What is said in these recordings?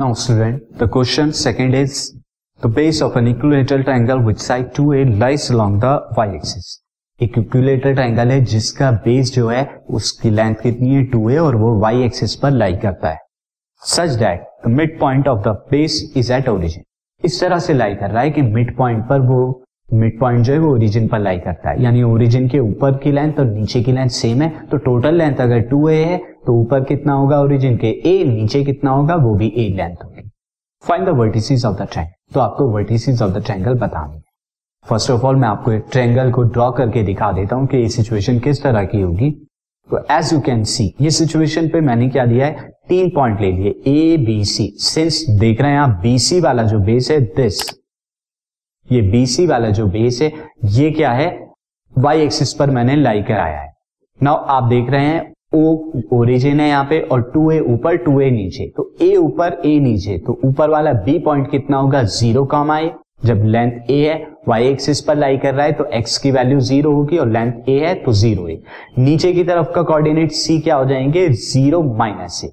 Now student, the question second is the base of an equilateral triangle which side 2a lies along the y-axis. एक equilateral triangle है जिसका base जो है उसकी length कितनी है? 2a और वो y एक्सिस पर लाई करता है। Such that the mid point of the base is at origin इस तरह से लाई कर रहा है कि मिड पॉइंट पर वो मिड पॉइंट जो है वो ओरिजिन पर लाई करता है। यानी ओरिजिन के ऊपर की लेंथ और नीचे की लेंथ सेम है तो टोटल लेंथ अगर 2a है तो ऊपर कितना होगा ओरिजिन के? ए नीचे कितना होगा? वो भी ए लेंथ होगी। Find the vertices of the triangle तो आपको वर्टिसेस ऑफ़ द ट्रायंगल बतानी है। फ़र्स्ट ऑफ़ ऑल मैं आपको एक ट्रायंगल को ड्रॉ करके दिखा देता हूँ कि ये सिचुएशन किस तरह की होगी। तो एज यू कैन सी ये सिचुएशन पे मैंने क्या दिया है? तीन पॉइंट ले लिए। ए बी सी सिंस देख रहे हैं आप बीसी वाला जो बेस है दिस ये बीसी वाला जो बेस है, ये क्या है? वाई एक्सिस पर मैंने लाई कराया है। नाउ आप देख रहे हैं ओ ओरिजिन है यहाँ पे और टू ए ऊपर टू ए नीचे। तो ए ऊपर ए नीचे। तो ऊपर वाला बी पॉइंट कितना होगा? ज़ीरो कॉमा ए जब लेंथ ए है वाई एक्सिस पर लाई कर रहा है तो एक्स की वैल्यू ज़ीरो होगी और लेंथ ए है तो ज़ीरो ए नीचे की तरफ़ का कोऑर्डिनेट सी क्या हो जाएँगे? ज़ीरो माइनस ए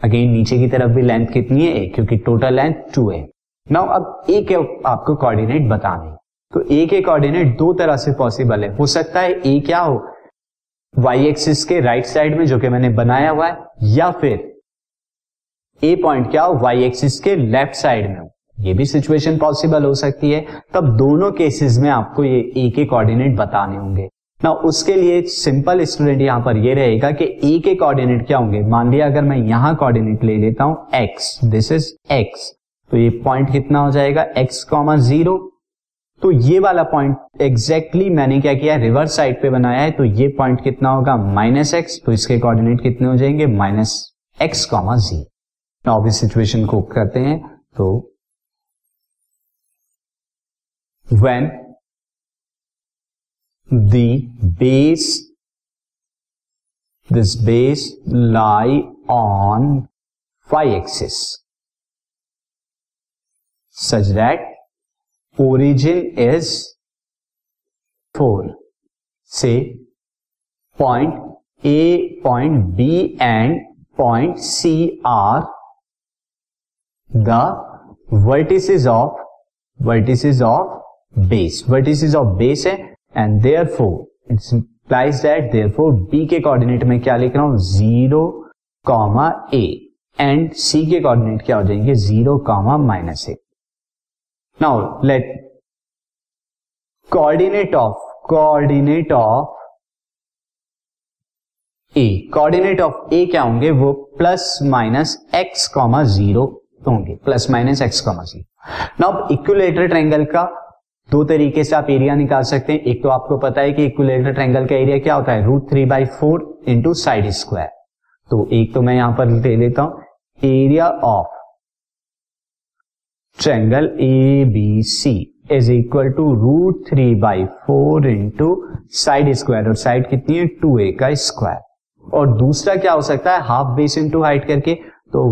अगेन नीचे की तरफ़ भी लेंथ कितनी है? ए क्योंकि टोटल लेंथ टू है। नाउ अब ए के आपको कोऑर्डिनेट बताने तो ए के कोऑर्डिनेट दो तरह से पॉसिबल है। हो सकता है ए क्या हो? वाई एक्सिस के राइट साइड में जो कि मैंने बनाया हुआ है, या फिर ए पॉइंट क्या हो वाई एक्सिस के लेफ़्ट साइड में हो। ये भी सिचुएशन पॉसिबल हो सकती है। तब दोनों केसेस में आपको ये ए के कोऑर्डिनेट बताने होंगे। ना उसके लिए सिंपल स्टूडेंट यहाँ पर ये रहेगा कि ए के कोऑर्डिनेट क्या होंगे। मान लिया अगर मैं यहाँ कोऑर्डिनेट ले लेता हूँ एक्स दिस इज़ एक्स तो ये पॉइंट कितना हो जाएगा? एक्स कॉमा ज़ीरो तो ये वाला पॉइंट एग्जैक्टली मैंने क्या किया? रिवर्स साइड पे बनाया है तो ये पॉइंट कितना होगा? माइनस एक्स तो इसके कोऑर्डिनेट कितने हो जाएँगे? माइनस एक्स कॉमा जी नाउ इस सिचुएशन को करते हैं तो when the base, this base lie on y axis. Such that origin is for से point A point B and point C are the vertex of vertex of base vertex of base है and therefore it's implies that therefore B के coordinate में क्या लिख रहा हूँ? Zero comma a and C के coordinate क्या हो जाएँगे? Zero comma minus a Now, let coordinate of coordinate of A coordinate of A क्या होंगे? वो plus minus X comma zero होंगे। Plus minus X comma zero now equilateral triangle का दो तरीके से आप एरिया निकाल सकते हैं। एक तो आपको पता है कि इक्विलेटर ट्रायंगल का एरिया क्या होता है? Root three by four into side square तो एक तो मैं यहाँ पर दे देता हूँ। Area of triangle A B C is equal to root three by four into side square और साइड कितनी है? टू ए का स्क्वायर और दूसरा क्या हो सकता है? हाफ़ बेस इंटू हाइट करके। तो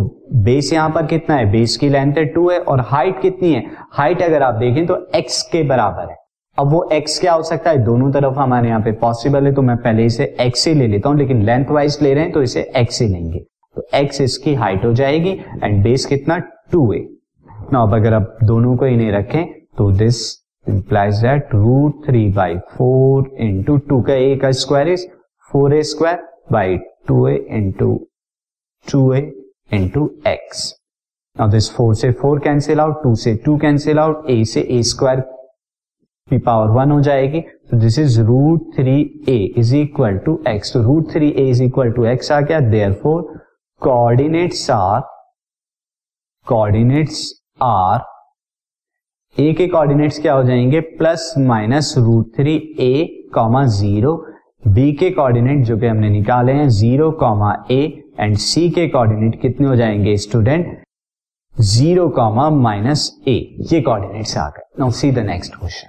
बेस यहाँ पर कितना है? बेस की लेंथ है टू है और हाइट कितनी है? हाइट अगर आप देखें तो एक्स के बराबर है। अब वो एक्स क्या हो सकता है? दोनों तरफ़ हमारे यहाँ पे पॉसिबल है तो मैं पहले इसे एक्स ही ले लेता हूँ, लेकिन लेंथ वाइज ले रहे हैं तो इसे एक्स ही लेंगे। तो एक्स इसकी हाइट हो जाएगी एंड बेस कितना? टू ए नाउ अब अगर आप दोनों को ही नहीं रखें तो this implies that root three by four into two का ए का square is four a square by two a into two a into X now this four से फोर कैंसिल आउट टू से टू कैंसिल आउट ए से ए square की power one हो जाएगी। तो this is root three a is equal to X तो root three a is equal to X आ गया। Therefore coordinates are coordinates are A के coordinates क्या हो जाएँगे? Plus minus root three a comma zero B के coordinate जो कि हमने निकाले हैं zero comma a and C के कोऑर्डिनेट कितने हो जाएँगे student zero comma minus a ये कोऑर्डिनेट्स आ गए। Now see the next question